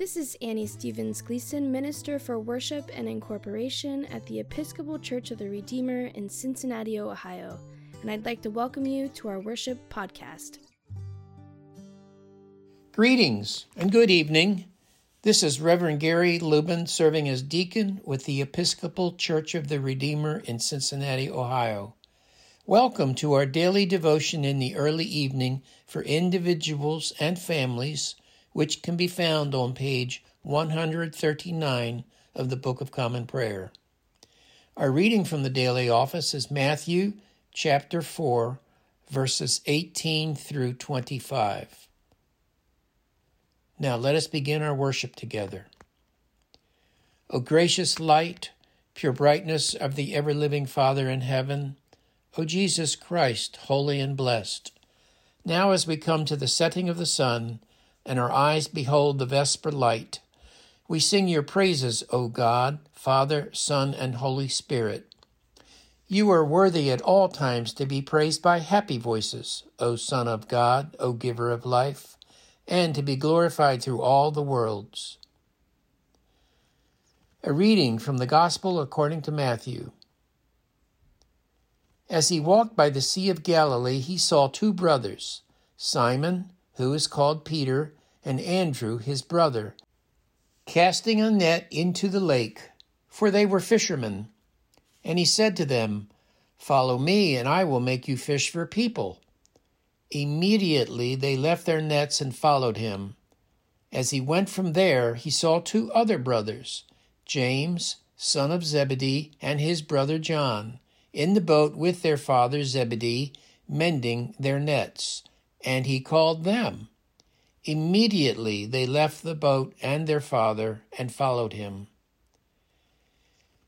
This is Annie Stevens Gleason, Minister for Worship and Incorporation at the Episcopal Church of the Redeemer in Cincinnati, Ohio, and I'd like to welcome you to our worship podcast. Greetings and good evening. This is Reverend Gary Lubin serving as deacon with the Episcopal Church of the Redeemer in Cincinnati, Ohio. Welcome to our daily devotion in the early evening for individuals and families which can be found on page 139 of the Book of Common Prayer. Our reading from the daily office is Matthew chapter 4, verses 18 through 25. Now let us begin our worship together. O gracious light, pure brightness of the ever living Father in heaven, O Jesus Christ, holy and blessed, now as we come to the setting of the sun, and our eyes behold the vesper light. We sing your praises, O God, Father, Son, and Holy Spirit. You are worthy at all times to be praised by happy voices, O Son of God, O Giver of life, and to be glorified through all the worlds. A reading from the Gospel according to Matthew. As he walked by the Sea of Galilee, he saw two brothers, Simon, who is called Peter, and Andrew his brother, casting a net into the lake, for they were fishermen. And he said to them, Follow me, and I will make you fish for people. Immediately they left their nets and followed him. As he went from there, he saw two other brothers, James, son of Zebedee, and his brother John, in the boat with their father Zebedee, mending their nets and he called them. Immediately they left the boat and their father and followed him.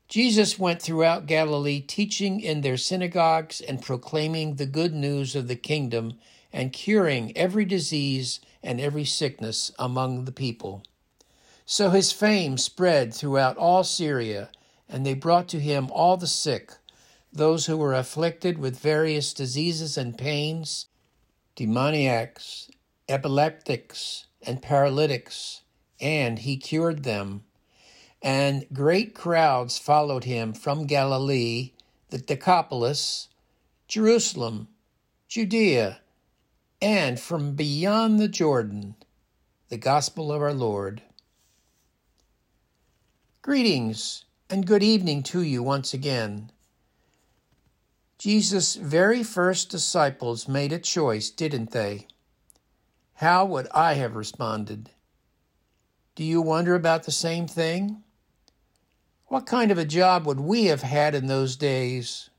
Jesus went throughout Galilee, teaching in their synagogues and proclaiming the good news of the kingdom and curing every disease and every sickness among the people. So his fame spread throughout all Syria, and they brought to him all the sick, those who were afflicted with various diseases and pains demoniacs, epileptics, and paralytics, and he cured them. And great crowds followed him from Galilee, the Decapolis, Jerusalem, Judea, and from beyond the Jordan. The Gospel of our Lord. Greetings and good evening to you once again. Jesus' very first disciples made a choice, didn't they? How would I have responded? Do you wonder about the same thing? What kind of a job would we have had in those days?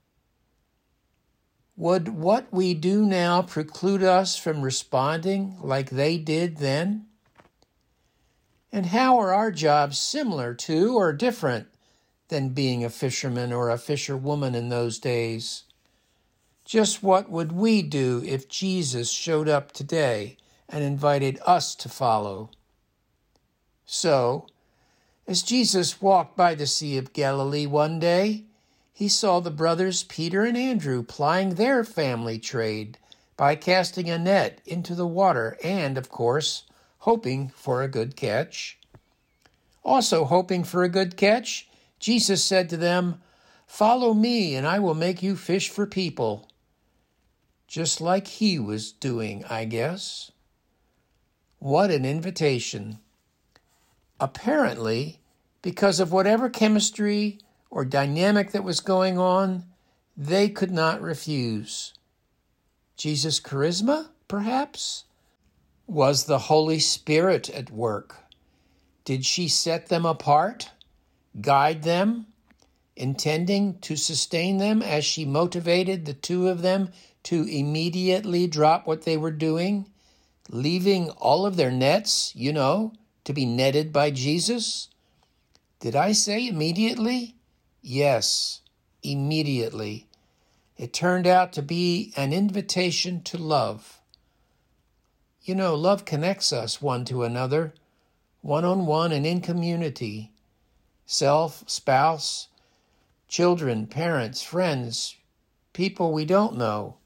Would what we do now preclude us from responding like they did then? And how are our jobs similar to or different than being a fisherman or a fisherwoman in those days? Just what would we do if Jesus showed up today and invited us to follow? So, as Jesus walked by the Sea of Galilee one day, he saw the brothers Peter and Andrew plying their family trade by casting a net into the water and, of course, hoping for a good catch. Also, hoping for a good catch, Jesus said to them, Follow me, and I will make you fish for people just like he was doing, I guess. What an invitation. Apparently, because of whatever chemistry or dynamic that was going on, they could not refuse. Jesus' charisma, perhaps? Was the Holy Spirit at work? Did she set them apart, guide them, intending to sustain them as she motivated the two of them to immediately drop what they were doing, leaving all of their nets, you know, to be netted by Jesus? Did I say immediately? Yes, immediately. It turned out to be an invitation to love. You know, love connects us one to another, one on one and in community. Self, spouse, children, parents, friends, people we don't know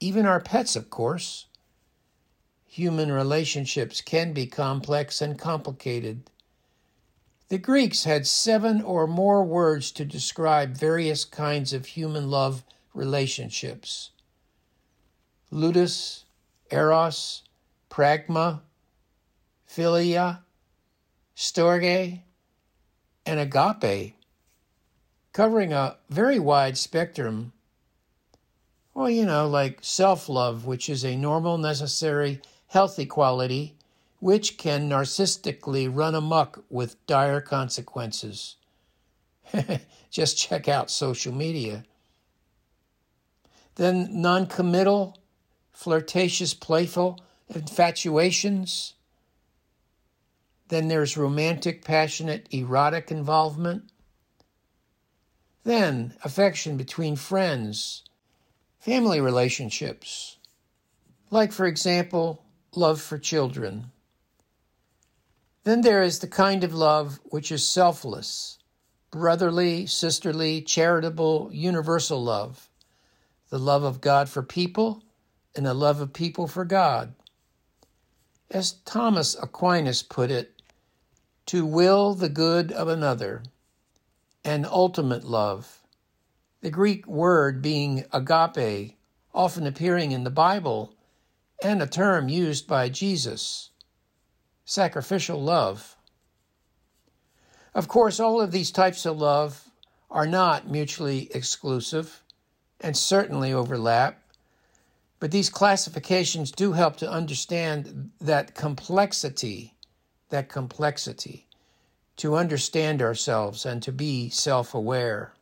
even our pets, of course. human relationships can be complex and complicated. The Greeks had seven or more words to describe various kinds of human love relationships ludus, eros, pragma, philia, storge, and agape, covering a very wide spectrum. Well, you know, like self love, which is a normal, necessary, healthy quality which can narcissistically run amuck with dire consequences. Just check out social media. Then non-committal, flirtatious, playful infatuations. Then there's romantic, passionate, erotic involvement. Then affection between friends, family relationships. Like, for example, love for children. Then there is the kind of love which is selfless, brotherly, sisterly, charitable, universal love, the love of God for people and the love of people for God. As Thomas Aquinas put it, to will the good of another, and ultimate love. The Greek word being agape, often appearing in the Bible, and a term used by Jesus sacrificial love. Of course, all of these types of love are not mutually exclusive and certainly overlap, but these classifications do help to understand that complexity, that complexity, to understand ourselves and to be self aware.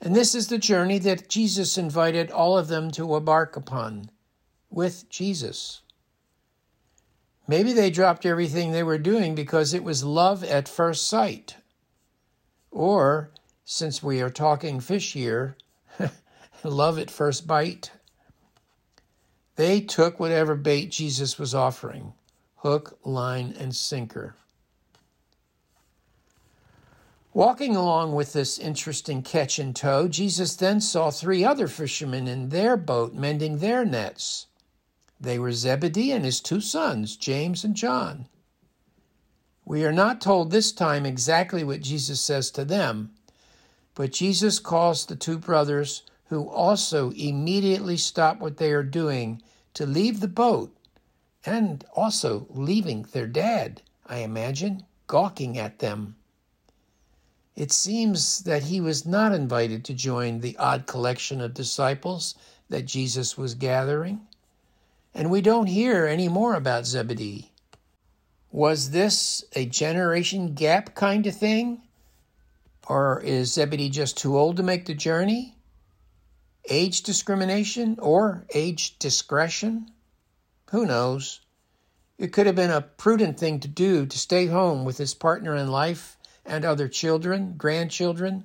And this is the journey that Jesus invited all of them to embark upon with Jesus. Maybe they dropped everything they were doing because it was love at first sight. Or, since we are talking fish here, love at first bite. They took whatever bait Jesus was offering hook, line, and sinker. Walking along with this interesting catch in tow, Jesus then saw three other fishermen in their boat mending their nets. They were Zebedee and his two sons, James and John. We are not told this time exactly what Jesus says to them, but Jesus calls the two brothers, who also immediately stop what they are doing, to leave the boat and also leaving their dad, I imagine, gawking at them. It seems that he was not invited to join the odd collection of disciples that Jesus was gathering and we don't hear any more about Zebedee. Was this a generation gap kind of thing? Or is Zebedee just too old to make the journey? Age discrimination or age discretion? Who knows? It could have been a prudent thing to do to stay home with his partner in life and other children, grandchildren,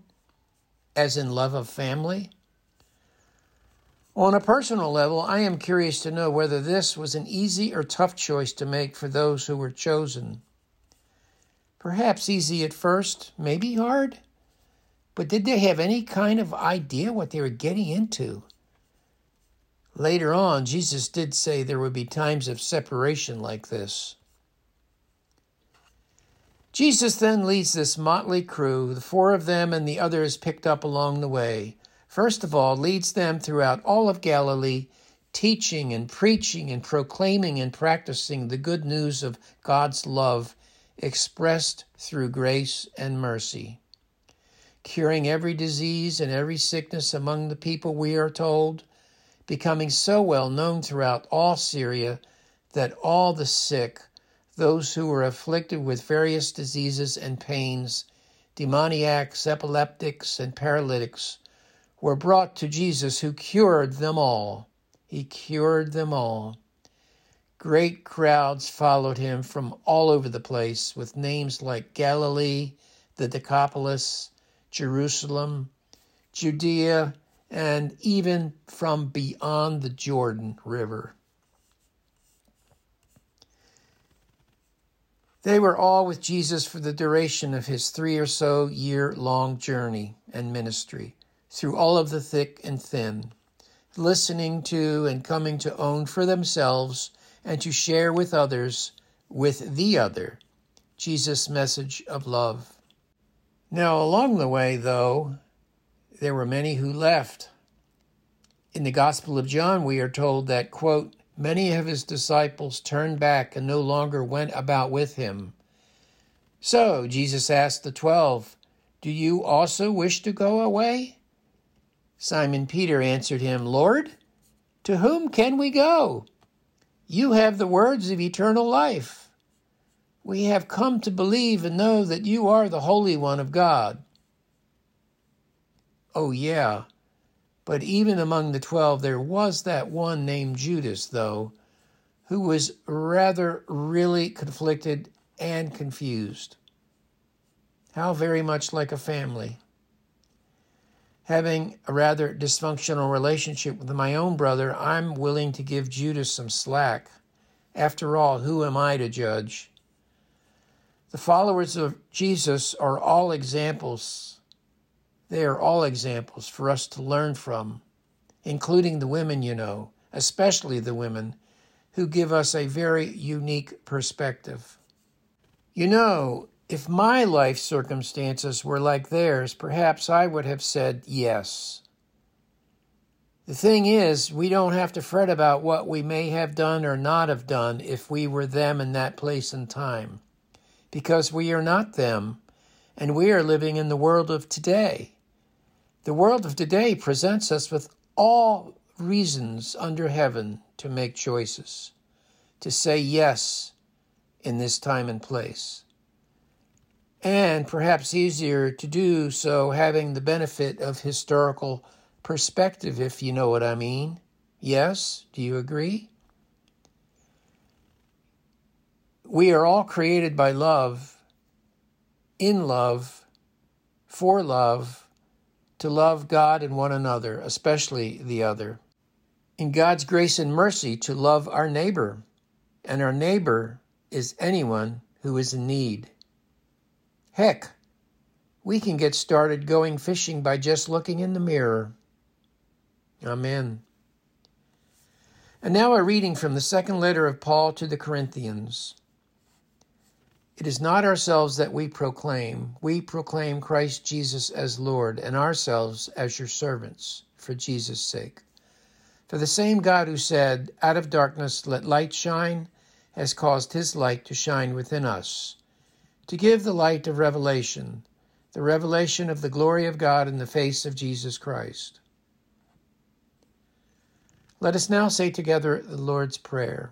as in love of family. On a personal level, I am curious to know whether this was an easy or tough choice to make for those who were chosen. Perhaps easy at first, maybe hard, but did they have any kind of idea what they were getting into? Later on, Jesus did say there would be times of separation like this. Jesus then leads this motley crew, the four of them and the others picked up along the way first of all, leads them throughout all of Galilee, teaching and preaching and proclaiming and practicing the good news of God's love expressed through grace and mercy. Curing every disease and every sickness among the people, we are told, becoming so well known throughout all Syria that all the sick, those who were afflicted with various diseases and pains, demoniacs, epileptics, and paralytics, were brought to Jesus, who cured them all. He cured them all. Great crowds followed him from all over the place with names like Galilee, the Decapolis, Jerusalem, Judea, and even from beyond the Jordan River. They were all with Jesus for the duration of his three or so year long journey and ministry through all of the thick and thin, listening to and coming to own for themselves and to share with others, with the other, Jesus' message of love. Now, along the way, though, there were many who left. In the Gospel of John, we are told that, quote, many of his disciples turned back and no longer went about with him. So Jesus asked the twelve, Do you also wish to go away? Simon Peter answered him, Lord, to whom can we go? You have the words of eternal life. We have come to believe and know that you are the Holy One of God. Oh, yeah. But even among the twelve, there was that one named Judas, though, who was rather really conflicted and confused. How very much like a family. Having a rather dysfunctional relationship with my own brother, I'm willing to give Judas some slack. After all, who am I to judge? The followers of Jesus are all examples. They are all examples for us to learn from, including the women, you know, especially the women, who give us a very unique perspective. You know, if my life circumstances were like theirs, perhaps I would have said yes. The thing is, we don't have to fret about what we may have done or not have done if we were them in that place and time, because we are not them, and we are living in the world of today. The world of today presents us with all reasons under heaven to make choices, to say yes in this time and place and perhaps easier to do so having the benefit of historical perspective, if you know what I mean. Yes? Do you agree? We are all created by love, in love, for love, to love God and one another, especially the other. In God's grace and mercy, to love our neighbor, and our neighbor is anyone who is in need. Heck, we can get started going fishing by just looking in the mirror. Amen. And now a reading from the second letter of Paul to the Corinthians. It is not ourselves that we proclaim. We proclaim Christ Jesus as Lord, and ourselves as your servants, for Jesus' sake. For the same God who said, Out of darkness let light shine, has caused his light to shine within us to give the light of revelation, the revelation of the glory of God in the face of Jesus Christ. Let us now say together the Lord's Prayer.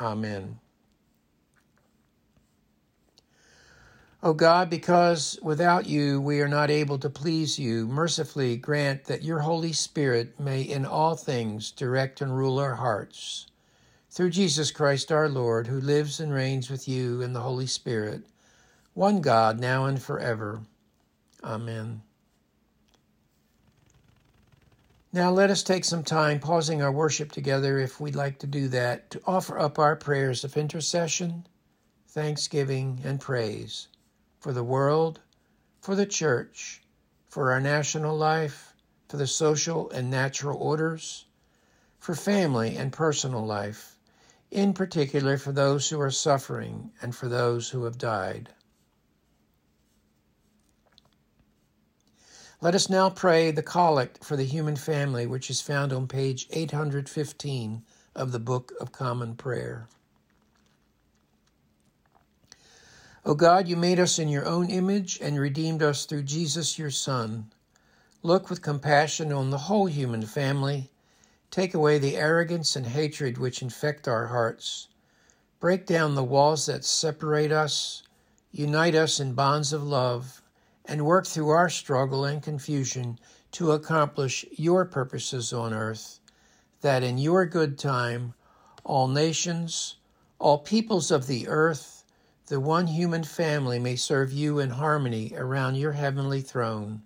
Amen. O God, because without you we are not able to please you, mercifully grant that your Holy Spirit may in all things direct and rule our hearts. Through Jesus Christ our Lord, who lives and reigns with you in the Holy Spirit, one God, now and forever. Amen. Now let us take some time, pausing our worship together if we'd like to do that, to offer up our prayers of intercession, thanksgiving, and praise for the world, for the church, for our national life, for the social and natural orders, for family and personal life, in particular for those who are suffering and for those who have died. Let us now pray the collect for the human family, which is found on page 815 of the Book of Common Prayer. O God, you made us in your own image and redeemed us through Jesus your Son. Look with compassion on the whole human family. Take away the arrogance and hatred which infect our hearts. Break down the walls that separate us. Unite us in bonds of love and work through our struggle and confusion to accomplish your purposes on earth, that in your good time all nations, all peoples of the earth, the one human family may serve you in harmony around your heavenly throne.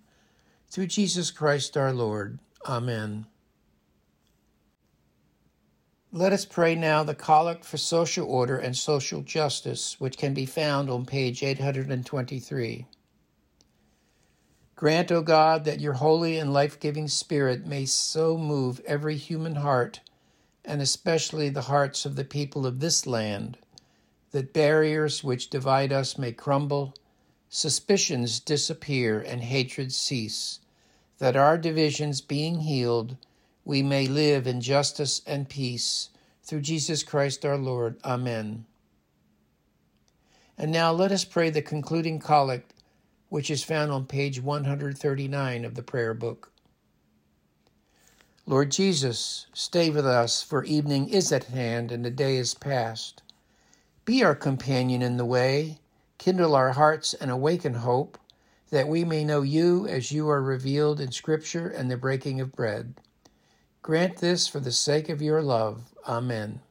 Through Jesus Christ our Lord. Amen. Let us pray now the Collect for Social Order and Social Justice, which can be found on page 823. Grant, O God, that your holy and life giving Spirit may so move every human heart, and especially the hearts of the people of this land, that barriers which divide us may crumble, suspicions disappear, and hatred cease, that our divisions being healed, we may live in justice and peace. Through Jesus Christ our Lord. Amen. And now let us pray the concluding collect, which is found on page 139 of the prayer book. Lord Jesus, stay with us, for evening is at hand and the day is past. Be our companion in the way, kindle our hearts and awaken hope, that we may know you as you are revealed in Scripture and the breaking of bread. Grant this for the sake of your love. Amen.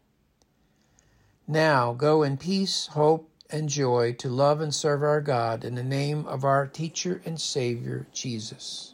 Now go in peace, hope, and joy to love and serve our God in the name of our teacher and Savior, Jesus.